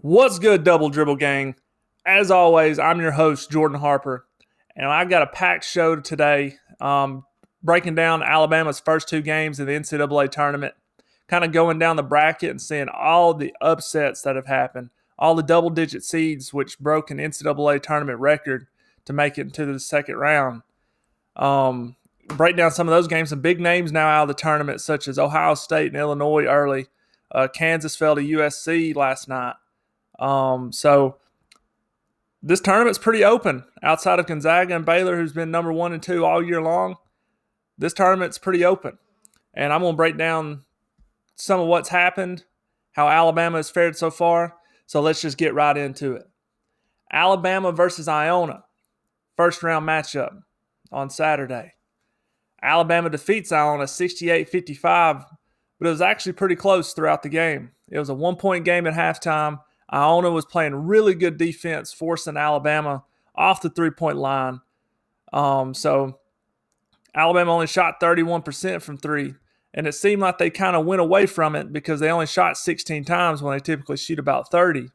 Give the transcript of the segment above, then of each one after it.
What's good, Double Dribble Gang? As always, I'm your host, Jordan Harper, and I've got a packed show today, um, breaking down Alabama's first two games in the NCAA tournament, kind of going down the bracket and seeing all the upsets that have happened, all the double digit seeds which broke an NCAA tournament record to make it into the second round. Um, break down some of those games, some big names now out of the tournament, such as Ohio State and Illinois early. Uh, Kansas fell to USC last night. Um, so this tournament's pretty open outside of Gonzaga and Baylor, who's been number one and two all year long. This tournament's pretty open. And I'm going to break down some of what's happened, how Alabama has fared so far. So let's just get right into it. Alabama versus Iona, first round matchup on Saturday. Alabama defeats Iona 68 55, but it was actually pretty close throughout the game. It was a one point game at halftime. Iona was playing really good defense, forcing Alabama off the three point line. Um, so Alabama only shot 31% from three. And it seemed like they kind of went away from it because they only shot 16 times when they typically shoot about 30.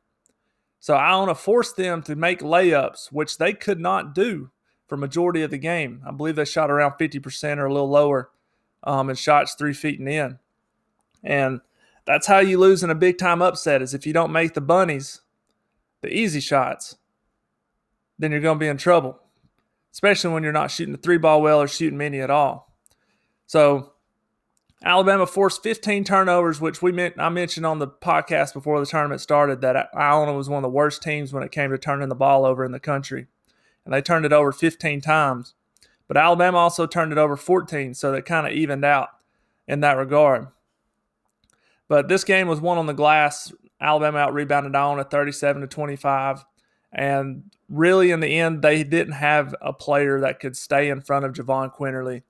So Iona forced them to make layups, which they could not do for majority of the game. I believe they shot around 50% or a little lower um, and shots three feet and in. And that's how you lose in a big time upset is if you don't make the bunnies, the easy shots, then you're going to be in trouble, especially when you're not shooting the three ball well or shooting many at all. So Alabama forced 15 turnovers, which we meant, I mentioned on the podcast before the tournament started that Iona was one of the worst teams when it came to turning the ball over in the country. And they turned it over 15 times. But Alabama also turned it over 14, so that kind of evened out in that regard. But this game was won on the glass. Alabama out rebounded Iona 37 to 25. And really, in the end, they didn't have a player that could stay in front of Jahvon Quinerly.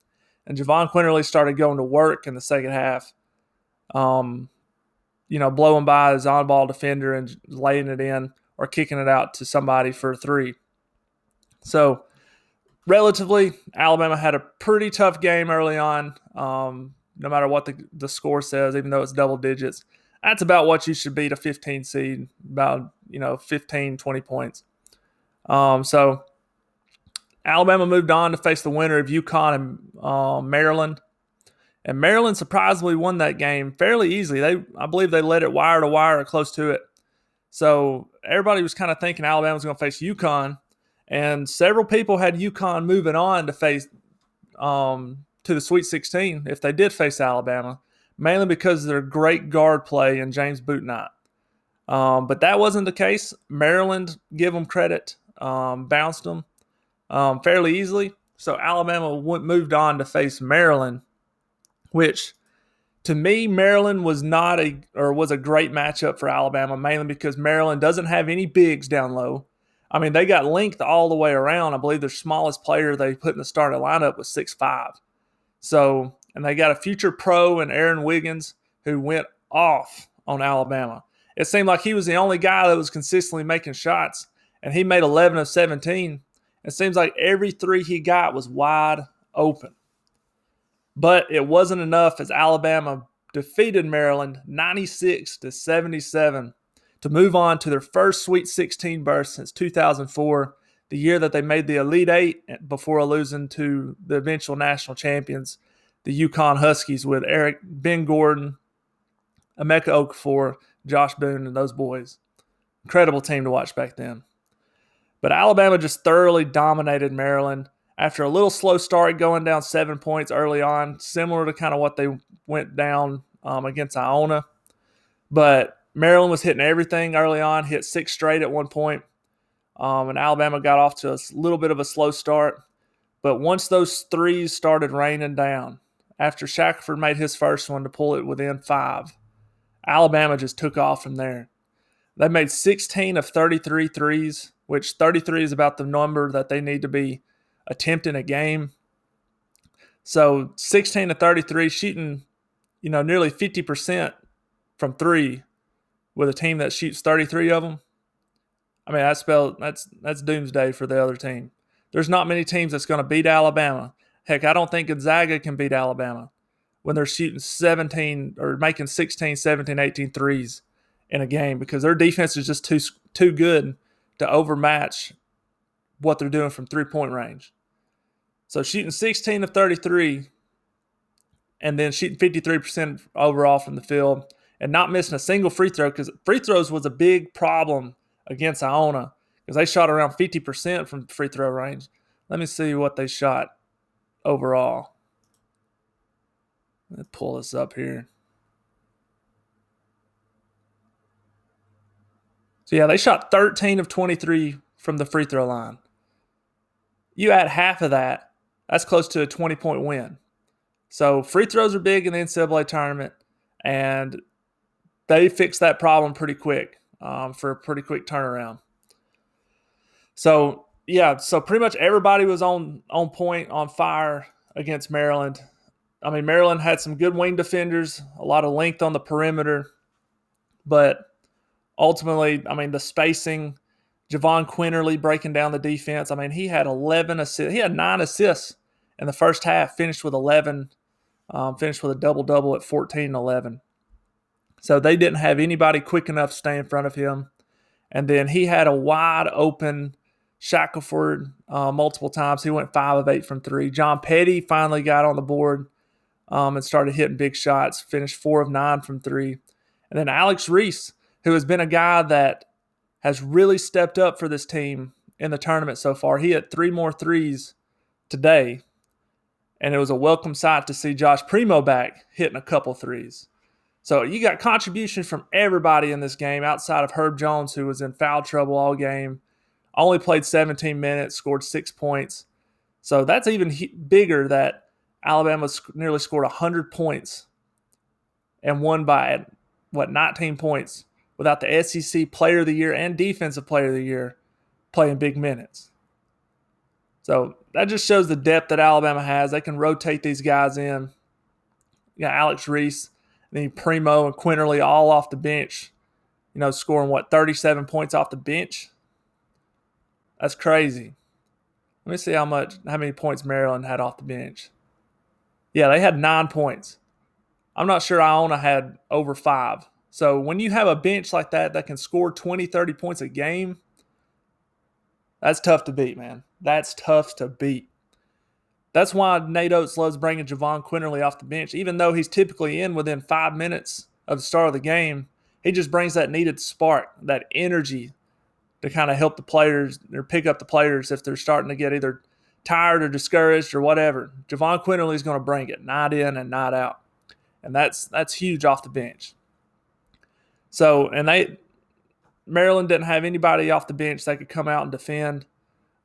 And Jahvon Quinerly started going to work in the second half. Um, you know, blowing by his on ball defender and laying it in or kicking it out to somebody for a three. So, relatively, Alabama had a pretty tough game early on. Um, no matter what the, the score says, even though it's double digits. That's about what you should beat a 15 seed, about, you know, 15, 20 points. Um, so Alabama moved on to face the winner of UConn and uh, Maryland. And Maryland surprisingly won that game fairly easily. They, I believe, they led it wire to wire or close to it. So everybody was kind of thinking Alabama was going to face UConn, and several people had UConn moving on to face um, to the Sweet 16 if they did face Alabama, mainly because of their great guard play in James Bouknight. Um, but that wasn't the case. Maryland, give them credit, um, bounced them um, fairly easily. So Alabama went, moved on to face Maryland, which to me Maryland was not a or was a great matchup for Alabama, mainly because Maryland doesn't have any bigs down low. I mean, they got length all the way around. I believe their smallest player they put in the starting lineup was six five. So, and they got a future pro and Aaron Wiggins who went off on Alabama. It seemed like he was the only guy that was consistently making shots, and he made 11 of 17. It seems like every three he got was wide open. But it wasn't enough as Alabama defeated Maryland 96 to 77 to move on to their first Sweet 16 berth since 2004 the year that they made the Elite Eight before losing to the eventual national champions, the UConn Huskies, with Eric Ben Gordon, Emeka Okafor, Josh Boone, and those boys. Incredible team to watch back then. But Alabama just thoroughly dominated Maryland after a little slow start, going down seven points early on, similar to kind of what they went down um, against Iona. But Maryland was hitting everything early on, hit six straight at one point. Um, and Alabama got off to a little bit of a slow start. But once those threes started raining down, after Shackelford made his first one to pull it within five, Alabama just took off from there. They made 16 of 33 threes, which 33 is about the number that they need to be attempting a game. So 16 to 33, shooting, you know, nearly 50% from three with a team that shoots 33 of them. I mean, that's spelled that's that's doomsday for the other team. There's not many teams that's going to beat Alabama. Heck, I don't think Gonzaga can beat Alabama when they're shooting 17 or making 16, 17, 18 threes in a game because their defense is just too too good to overmatch what they're doing from three point range. So shooting 16 of 33 and then shooting 53% overall from the field and not missing a single free throw because free throws was a big problem against Iona because they shot around 50% from free throw range. Let me see what they shot overall. Let's pull this up here. So yeah, they shot 13 of 23 from the free throw line. You add half of that, that's close to a 20 point win. So free throws are big in the NCAA tournament, and they fixed that problem pretty quick um, for a pretty quick turnaround. So yeah, so pretty much everybody was on on point, on fire against Maryland. I mean, Maryland had some good wing defenders, a lot of length on the perimeter, but ultimately, I mean, the spacing, Jahvon Quinerly breaking down the defense. I mean, he had 11 assists. He had nine assists in the first half, finished with 11, um, finished with a double double at 14 and 11. So they didn't have anybody quick enough to stay in front of him. And then he had a wide open Shackelford uh, multiple times. He went five of eight from three. John Petty finally got on the board um, and started hitting big shots, finished four of nine from three. And then Alex Reese who has been a guy that has really stepped up for this team in the tournament so far. He had three more threes today, and it was a welcome sight to see Josh Primo back hitting a couple threes. So you got contribution from everybody in this game outside of Herb Jones, who was in foul trouble all game, only played 17 minutes, scored six points. So that's even bigger that Alabama nearly scored 100 points and won by, what, 19 points without the SEC Player of the Year and Defensive Player of the Year playing big minutes. So that just shows the depth that Alabama has. They can rotate these guys in. You got Alex Reese, then Primo and Quinerly all off the bench. You know, scoring what 37 points off the bench. That's crazy. Let me see how much, how many points Maryland had off the bench. Yeah, they had nine points. I'm not sure Iona had over five. So when you have a bench like that that can score 20, 30 points a game, that's tough to beat, man. That's tough to beat. That's why Nate Oats loves bringing Jahvon Quinerly off the bench, even though he's typically in within five minutes of the start of the game. He just brings that needed spark, that energy to kind of help the players or pick up the players if they're starting to get either tired or discouraged or whatever. Jahvon Quinerly is going to bring it night in and night out, and that's that's huge off the bench. So, and they, Maryland didn't have anybody off the bench that could come out and defend.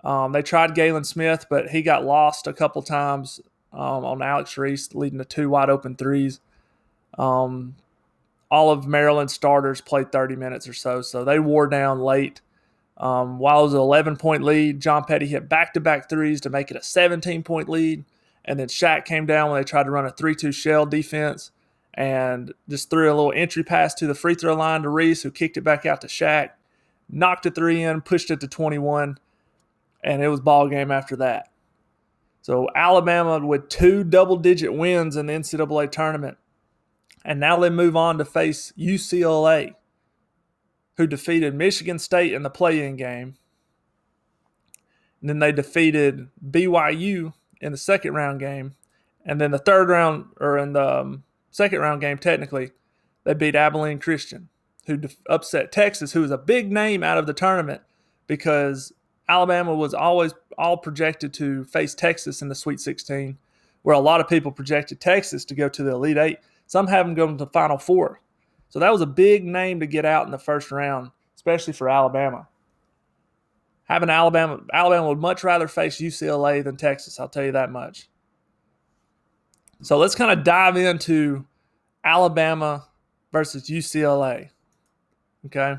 Um, they tried Galin Smith, but he got lost a couple times um, on Alex Reese, leading to two wide open threes. Um, all of Maryland's starters played 30 minutes or so, so they wore down late. Um, while it was an 11 point lead, John Petty hit back to back threes to make it a 17 point lead. And then Shaq came down when they tried to run a 3 2 shell defense and just threw a little entry pass to the free throw line to Reese, who kicked it back out to Shaq, knocked a three in, pushed it to 21, and it was ball game after that. So Alabama with two double digit wins in the NCAA tournament. And now they move on to face UCLA, who defeated Michigan State in the play in game. And then they defeated BYU in the second round game. And then the third round, or in the um, second round game, technically, they beat Abilene Christian, who upset Texas, who was a big name out of the tournament because Alabama was always all projected to face Texas in the Sweet 16, where a lot of people projected Texas to go to the Elite Eight. Some have them going to the Final Four. So that was a big name to get out in the first round, especially for Alabama. Having Alabama, Alabama would much rather face UCLA than Texas. I'll tell you that much. So let's kind of dive into Alabama versus UCLA. Okay.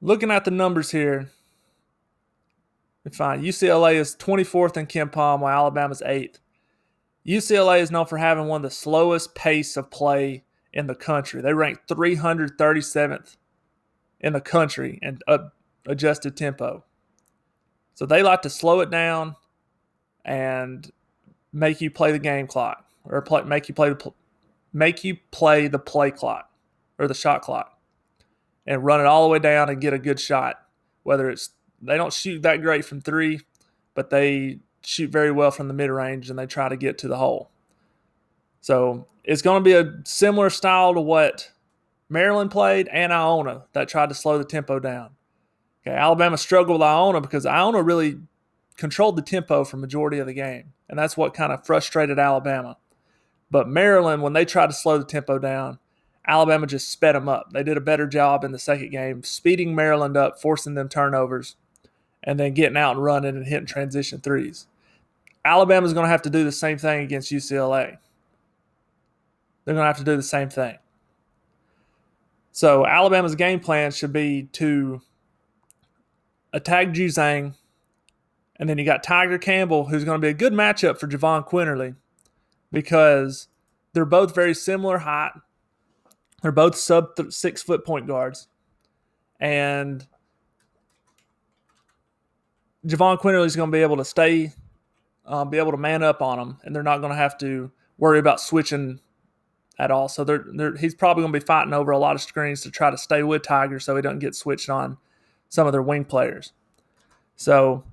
Looking at the numbers here, fine. UCLA is 24th in KenPom, while Alabama's 8th. UCLA is known for having one of the slowest pace of play in the country. They rank 337th in the country in adjusted tempo. So they like to slow it down and make you play the game clock or play, make you play the make you play the play clock. or the shot clock and run it all the way down and get a good shot. Whether it's they don't shoot that great from three, but they shoot very well from the mid range and they try to get to the hole. So it's going to be a similar style to what Maryland played and Iona that tried to slow the tempo down. Okay, Alabama struggled with Iona because Iona really controlled the tempo for majority of the game, and that's what kind of frustrated Alabama. But Maryland, when they tried to slow the tempo down, Alabama just sped them up. They did a better job in the second game, speeding Maryland up, forcing them turnovers, and then getting out and running and hitting transition threes. Alabama's going to have to do the same thing against UCLA. They're going to have to do the same thing. So Alabama's game plan should be to attack Juzang, and then you got Tiger Campbell, who's going to be a good matchup for Jahvon Quinerly because they're both very similar height. They're both sub th- six foot point guards, and Jahvon Quinerly is going to be able to stay, um, be able to man up on them, and they're not going to have to worry about switching at all. So they're, they're, he's probably going to be fighting over a lot of screens to try to stay with Tiger so he doesn't get switched on some of their wing players. So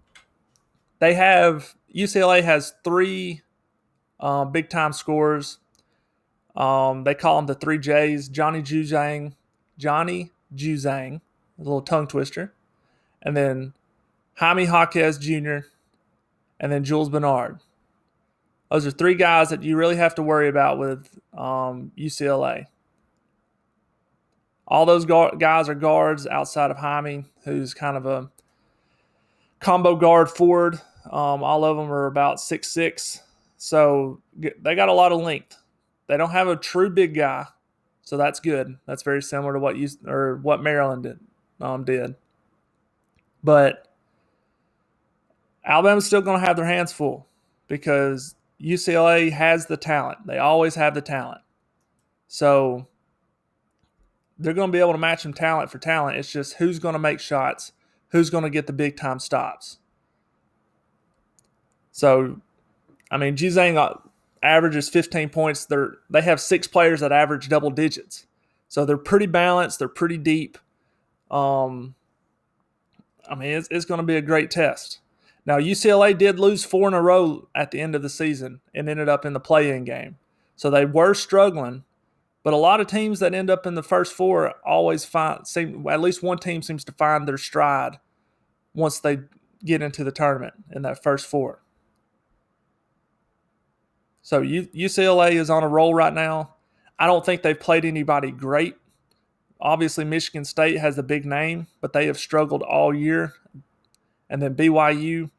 they have UCLA has three uh, big time scorers. Um, they call them the three J's: Johnny Juzang, Johnny Juzang, a little tongue twister, and then Jaime Jaquez Jr., and then Jules Bernard. Those are three guys that you really have to worry about with um, UCLA. All those guys are guards outside of Jaime, who's kind of a combo guard forward. Um, all of them are about six six, so they got a lot of length. They don't have a true big guy, so that's good. That's very similar to what you or what Maryland did. Um, did, but Alabama's still going to have their hands full because UCLA has the talent. They always have the talent. So they're going to be able to match them talent for talent. It's just who's going to make shots, who's going to get the big time stops. So, I mean, Juzang uh, averages 15 points. They're they have six players that average double digits, so they're pretty balanced. They're pretty deep. Um, I mean, it's, it's going to be a great test. Now, UCLA did lose four in a row at the end of the season and ended up in the play in game. So they were struggling. But a lot of teams that end up in the first four always find, seem, at least one team seems to find their stride once they get into the tournament in that first four. So UCLA is on a roll right now. I don't think they've played anybody great. Obviously, Michigan State has a big name, but they have struggled all year. And then BYU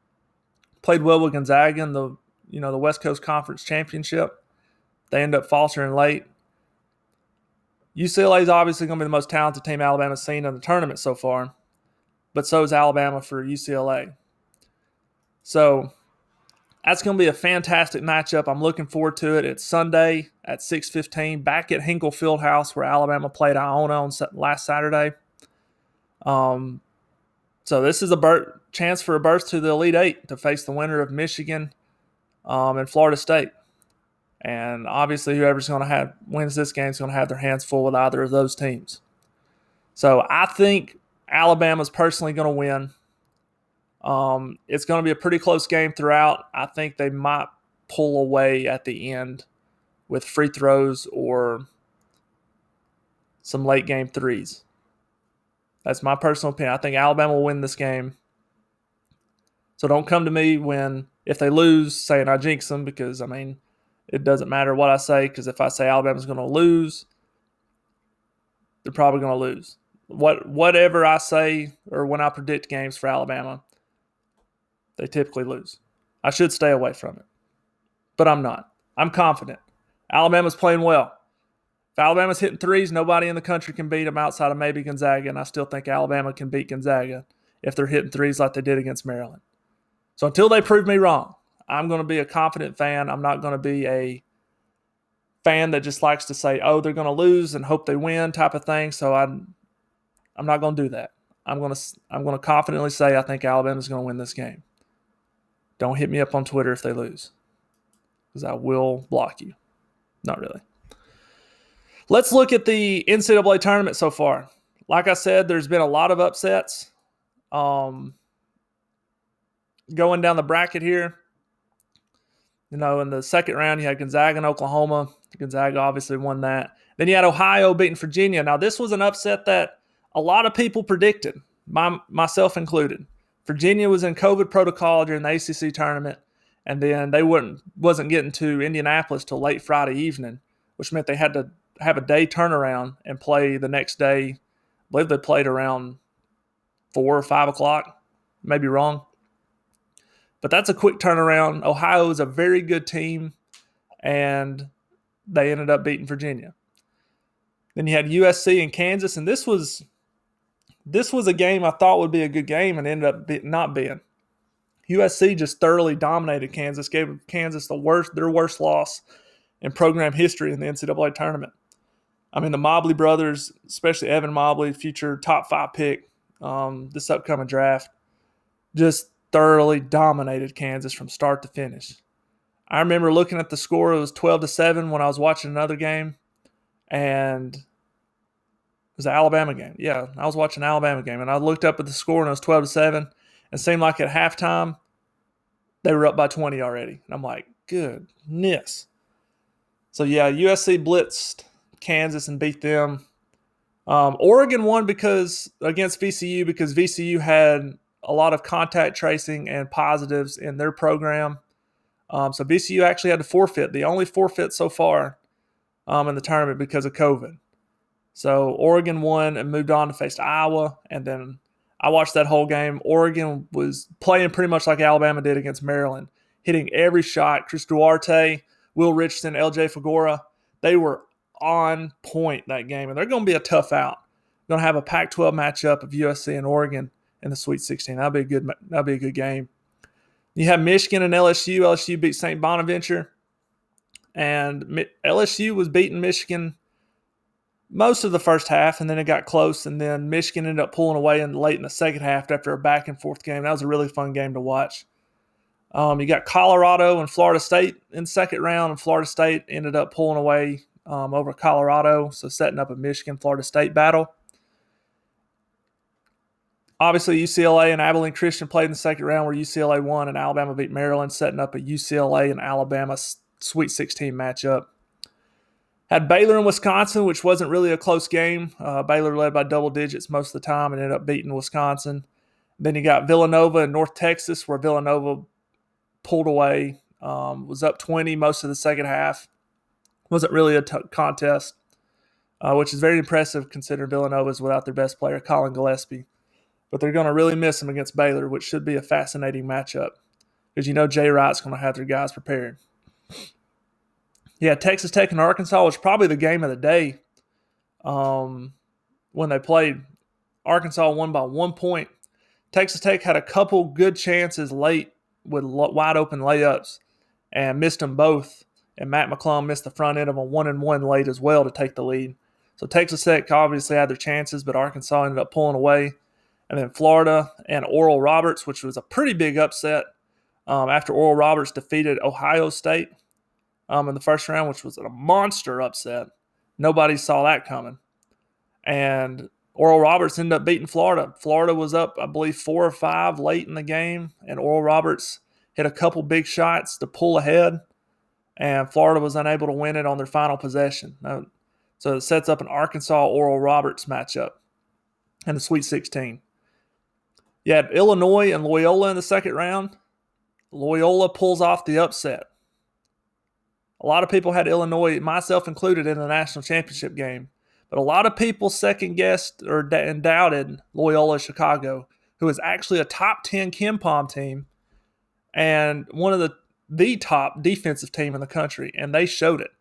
played well with Gonzaga in the you know the West Coast Conference Championship. They end up faltering late. UCLA is obviously going to be the most talented team Alabama's seen in the tournament so far, but so is Alabama for UCLA. So that's going to be a fantastic matchup. I'm looking forward to it. It's Sunday at 6:15 back at Hinkle Fieldhouse where Alabama played Iona on last Saturday. Um, so this is a ber- chance for a berth to the Elite Eight to face the winner of Michigan um, and Florida State. And obviously, whoever's going to have wins this game is going to have their hands full with either of those teams. So I think Alabama's personally going to win. Um, it's going to be a pretty close game throughout. I think they might pull away at the end with free throws or some late game threes. That's my personal opinion. I think Alabama will win this game. So don't come to me when if they lose saying I jinx them because I mean it doesn't matter what I say because if I say Alabama's going to lose, they're probably going to lose. What whatever I say or when I predict games for Alabama, they typically lose. I should stay away from it, but I'm not. I'm confident. Alabama's playing well. If Alabama's hitting threes, nobody in the country can beat them outside of maybe Gonzaga, and I still think Alabama can beat Gonzaga if they're hitting threes like they did against Maryland. So until they prove me wrong, I'm going to be a confident fan. I'm not going to be a fan that just likes to say, "Oh, they're going to lose and hope they win" type of thing. So I'm I'm not going to do that. I'm going to I'm going to confidently say I think Alabama's going to win this game. Don't hit me up on Twitter if they lose, because I will block you. Not really. Let's look at the NCAA tournament so far. Like I said, there's been a lot of upsets. Um, going down the bracket here, you know, in the second round, you had Gonzaga and Oklahoma. Gonzaga obviously won that. Then you had Ohio beating Virginia. Now, this was an upset that a lot of people predicted, my, myself included. Virginia was in COVID protocol during the ACC tournament, and then they wouldn't wasn't getting to Indianapolis till late Friday evening, which meant they had to have a day turnaround and play the next day. I believe they played around four or five o'clock, maybe wrong. But that's a quick turnaround. Ohio is a very good team, and they ended up beating Virginia. Then you had USC and Kansas, and this was this was a game I thought would be a good game and ended up not being. USC just thoroughly dominated Kansas, gave Kansas the worst their worst loss in program history in the NCAA tournament. I mean, the Mobley brothers, especially Evan Mobley, future top five pick um, this upcoming draft, just thoroughly dominated Kansas from start to finish. I remember looking at the score; it was twelve to seven when I was watching another game, and was an Alabama game. Yeah, I was watching Alabama game, and I looked up at the score and it was twelve to seven. It seemed like at halftime they were up by twenty already, and I'm like, goodness. So yeah, USC blitzed Kansas and beat them. Um, Oregon won because against VCU because VCU had a lot of contact tracing and positives in their program. Um, so VCU actually had to forfeit, the only forfeit so far um, in the tournament because of COVID. So Oregon won and moved on to face Iowa. And then I watched that whole game. Oregon was playing pretty much like Alabama did against Maryland, hitting every shot. Chris Duarte, Will Richardson, LJ Figueroa, they were on point that game. And they're going to be a tough out. Going to have a Pac 12 matchup of USC and Oregon in the Sweet 16. That'll be a good. That'll be a good game. You have Michigan and LSU. LSU beat St. Bonaventure, and LSU was beating Michigan most of the first half, and then it got close, and then Michigan ended up pulling away in late in the second half after a back and forth game. That was a really fun game to watch. Um, you got Colorado and Florida State in second round, and Florida State ended up pulling away um, over Colorado, so setting up a Michigan Florida State battle. Obviously, UCLA and Abilene Christian played in the second round where UCLA won and Alabama beat Maryland, setting up a UCLA and Alabama Sweet 16 matchup. Had Baylor and Wisconsin, which wasn't really a close game. Uh, Baylor led by double digits most of the time and ended up beating Wisconsin. Then you got Villanova and North Texas, where Villanova pulled away, um, was up 20 most of the second half. Wasn't really a t- contest, uh, which is very impressive considering Villanova's without their best player, Collin Gillespie but they're going to really miss him against Baylor, which should be a fascinating matchup because you know Jay Wright's going to have their guys prepared. Yeah, Texas Tech and Arkansas was probably the game of the day um, when they played. Arkansas won by one point. Texas Tech had a couple good chances late with wide open layups and missed them both. And Mac McClung missed the front end of a one and one late as well to take the lead. So Texas Tech obviously had their chances, but Arkansas ended up pulling away and then Florida and Oral Roberts, which was a pretty big upset um, after Oral Roberts defeated Ohio State um, in the first round, which was a monster upset. Nobody saw that coming. And Oral Roberts ended up beating Florida. Florida was up, I believe, four or five late in the game, and Oral Roberts hit a couple big shots to pull ahead, and Florida was unable to win it on their final possession. So it sets up an Arkansas Oral Roberts matchup in the Sweet 16. You had Illinois and Loyola in the second round. Loyola pulls off the upset. A lot of people had Illinois, myself included, in the national championship game. But a lot of people second guessed or and doubted Loyola Chicago, who is actually a top 10 KenPom team and one of the the top defensive team in the country, and they showed it.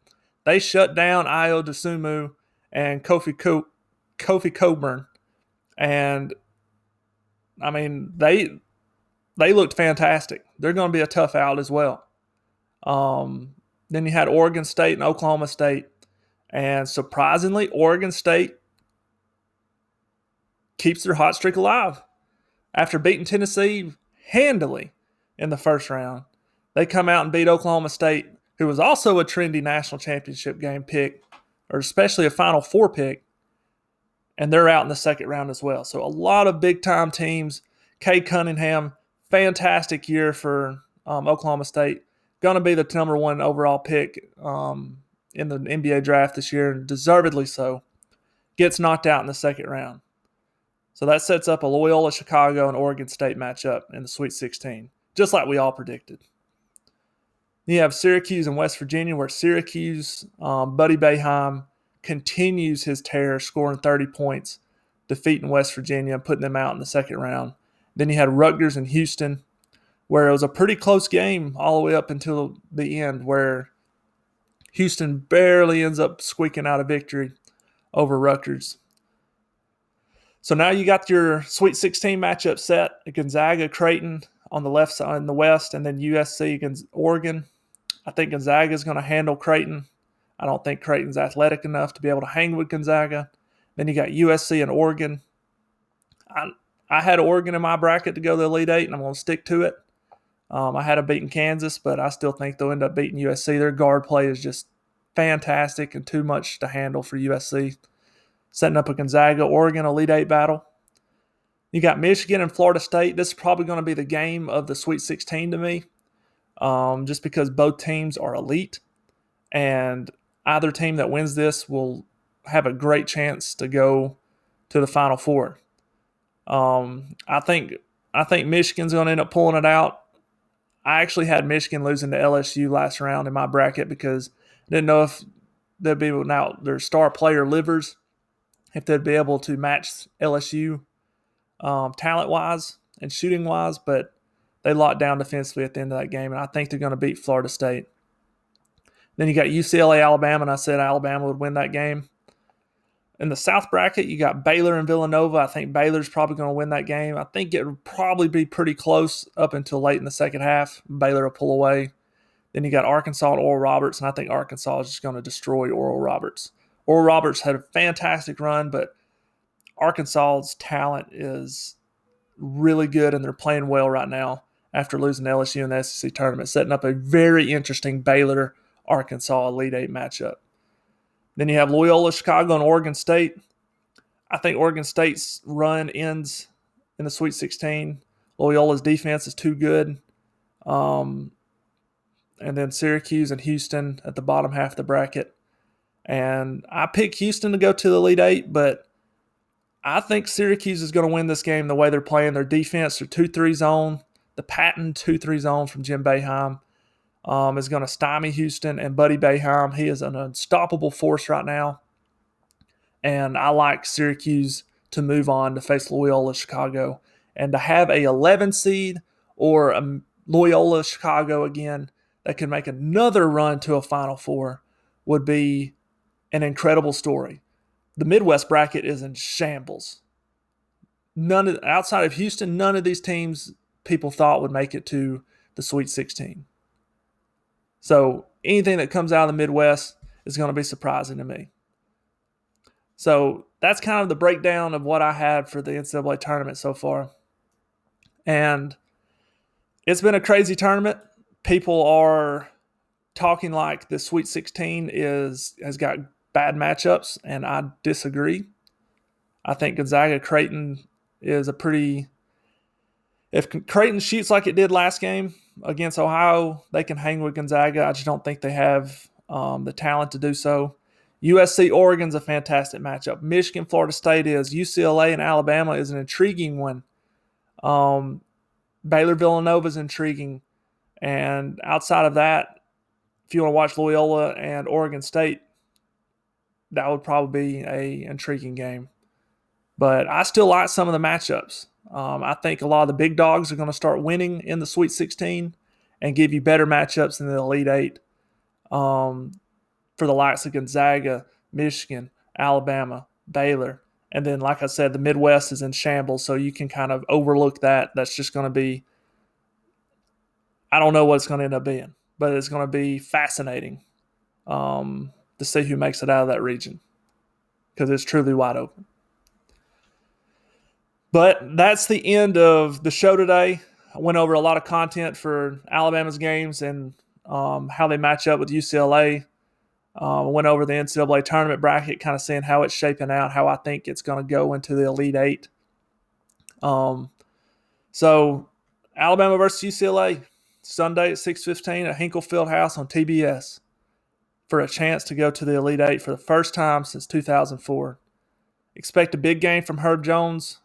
They shut down Ayo Dosunmu and Kofi Co- Kofi Cockburn, and I mean, they they looked fantastic. They're going to be a tough out as well. Um, then you had Oregon State and Oklahoma State, and surprisingly, Oregon State keeps their hot streak alive after beating Tennessee handily in the first round. They come out and beat Oklahoma State, who was also a trendy national championship game pick or especially a Final Four pick, and they're out in the second round as well. So a lot of big time teams. Cade Cunningham, fantastic year for um, Oklahoma State. Going to be the number one overall pick um, in the NBA draft this year, and deservedly so. Gets knocked out in the second round. So that sets up a Loyola Chicago and Oregon State matchup in the Sweet 16, just like we all predicted. You have Syracuse and West Virginia, where Syracuse, um, Buddy Boeheim continues his tear, scoring 30 points, defeating West Virginia putting them out in the second round. Then you had Rutgers and Houston, where it was a pretty close game all the way up until the end, where Houston barely ends up squeaking out a victory over Rutgers. So now you got your Sweet 16 matchup set: Gonzaga, Creighton on the left side in the West, and then USC against Oregon. I think Gonzaga is going to handle Creighton. I don't think Creighton's athletic enough to be able to hang with Gonzaga. Then you got USC and Oregon. I, I had Oregon in my bracket to go to the Elite Eight, and I'm going to stick to it. Um, I had them beating Kansas, but I still think they'll end up beating USC. Their guard play is just fantastic and too much to handle for USC. Setting up a Gonzaga Oregon Elite Eight battle. You got Michigan and Florida State. This is probably going to be the game of the Sweet 16 to me um, just because both teams are elite, and either team that wins this will have a great chance to go to the Final Four. Um, I think I think Michigan's going to end up pulling it out. I actually had Michigan losing to LSU last round in my bracket because I didn't know if they'd be now their star player Livers if they'd be able to match LSU um, talent wise and shooting wise, but they locked down defensively at the end of that game, and I think they're going to beat Florida State. Then you got UCLA, Alabama, and I said Alabama would win that game. In the South bracket, you got Baylor and Villanova. I think Baylor's probably going to win that game. I think it would probably be pretty close up until late in the second half. Baylor will pull away. Then you got Arkansas and Oral Roberts, and I think Arkansas is just going to destroy Oral Roberts. Oral Roberts had a fantastic run, but Arkansas's talent is really good, and they're playing well right now after losing LSU in the SEC tournament, setting up a very interesting Baylor Arkansas Elite Eight matchup. Then you have Loyola Chicago and Oregon State. I think Oregon State's run ends in the Sweet 16. Loyola's defense is too good. Um, and then Syracuse and Houston at the bottom half of the bracket. And I picked Houston to go to the Elite Eight, but I think Syracuse is going to win this game the way they're playing. Their defense, their 2 3 zone, the patent 2 3 zone from Jim Boeheim um, is going to stymie Houston and Buddy Boeheim. He is an unstoppable force right now. And I like Syracuse to move on to face Loyola Chicago and to have a 11 seed or a Loyola Chicago again that can make another run to a Final Four would be an incredible story. The Midwest bracket is in shambles. None of, outside of Houston, none of these teams people thought would make it to the Sweet 16. So anything that comes out of the Midwest is going to be surprising to me. So that's kind of the breakdown of what I had for the NCAA tournament so far. And it's been a crazy tournament. People are talking like the Sweet 16 is has got bad matchups, and I disagree. I think Gonzaga Creighton is a pretty if Creighton shoots like it did last game against Ohio, they can hang with Gonzaga. I just don't think they have um, the talent to do so. USC Oregon's a fantastic matchup. Michigan Florida State is. UCLA and Alabama is an intriguing one. Um, Baylor Villanova is intriguing. And outside of that, if you want to watch Loyola and Oregon State, that would probably be a intriguing game. But I still like some of the matchups. Um, I think a lot of the big dogs are going to start winning in the Sweet 16 and give you better matchups in the Elite Eight um, for the likes of Gonzaga, Michigan, Alabama, Baylor. And then, like I said, the Midwest is in shambles, so you can kind of overlook that. That's just going to be, I don't know what it's going to end up being, but it's going to be fascinating um, to see who makes it out of that region because it's truly wide open. But that's the end of the show today. I went over a lot of content for Alabama's games and um, how they match up with UCLA. Um, went over the NCAA tournament bracket, kind of seeing how it's shaping out, how I think it's going to go into the Elite Eight. Um, so Alabama versus UCLA Sunday at six fifteen at Hinkle Fieldhouse on TBS for a chance to go to the Elite Eight for the first time since 2004. Expect a big game from Herb Jones.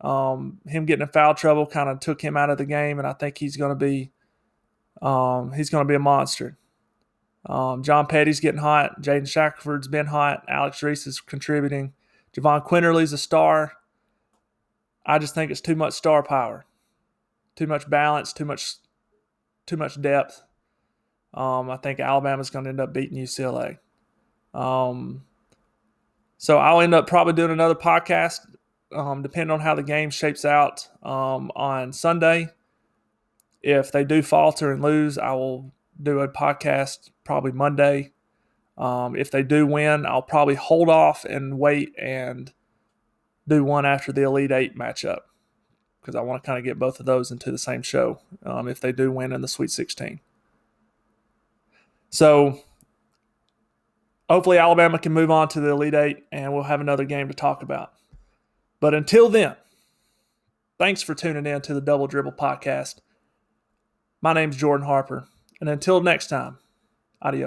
Um, him getting in foul trouble kind of took him out of the game, and I think he's going to be um, he's going to be a monster. Um, John Petty's getting hot. Jaden Shackelford's been hot. Alex Reese is contributing. Jahvon Quinerly's a star. I just think it's too much star power, too much balance, too much, too much depth. Um, I think Alabama's going to end up beating UCLA. Um, so I'll end up probably doing another podcast, um, depending on how the game shapes out um, on Sunday. If they do falter and lose, I will do a podcast probably Monday. Um, if they do win, I'll probably hold off and wait and do one after the Elite Eight matchup because I want to kind of get both of those into the same show um, if they do win in the Sweet 16. So hopefully Alabama can move on to the Elite Eight and we'll have another game to talk about. But until then, thanks for tuning in to the Double Dribble Podcast. My name's Jordan Harper. And until next time, adios.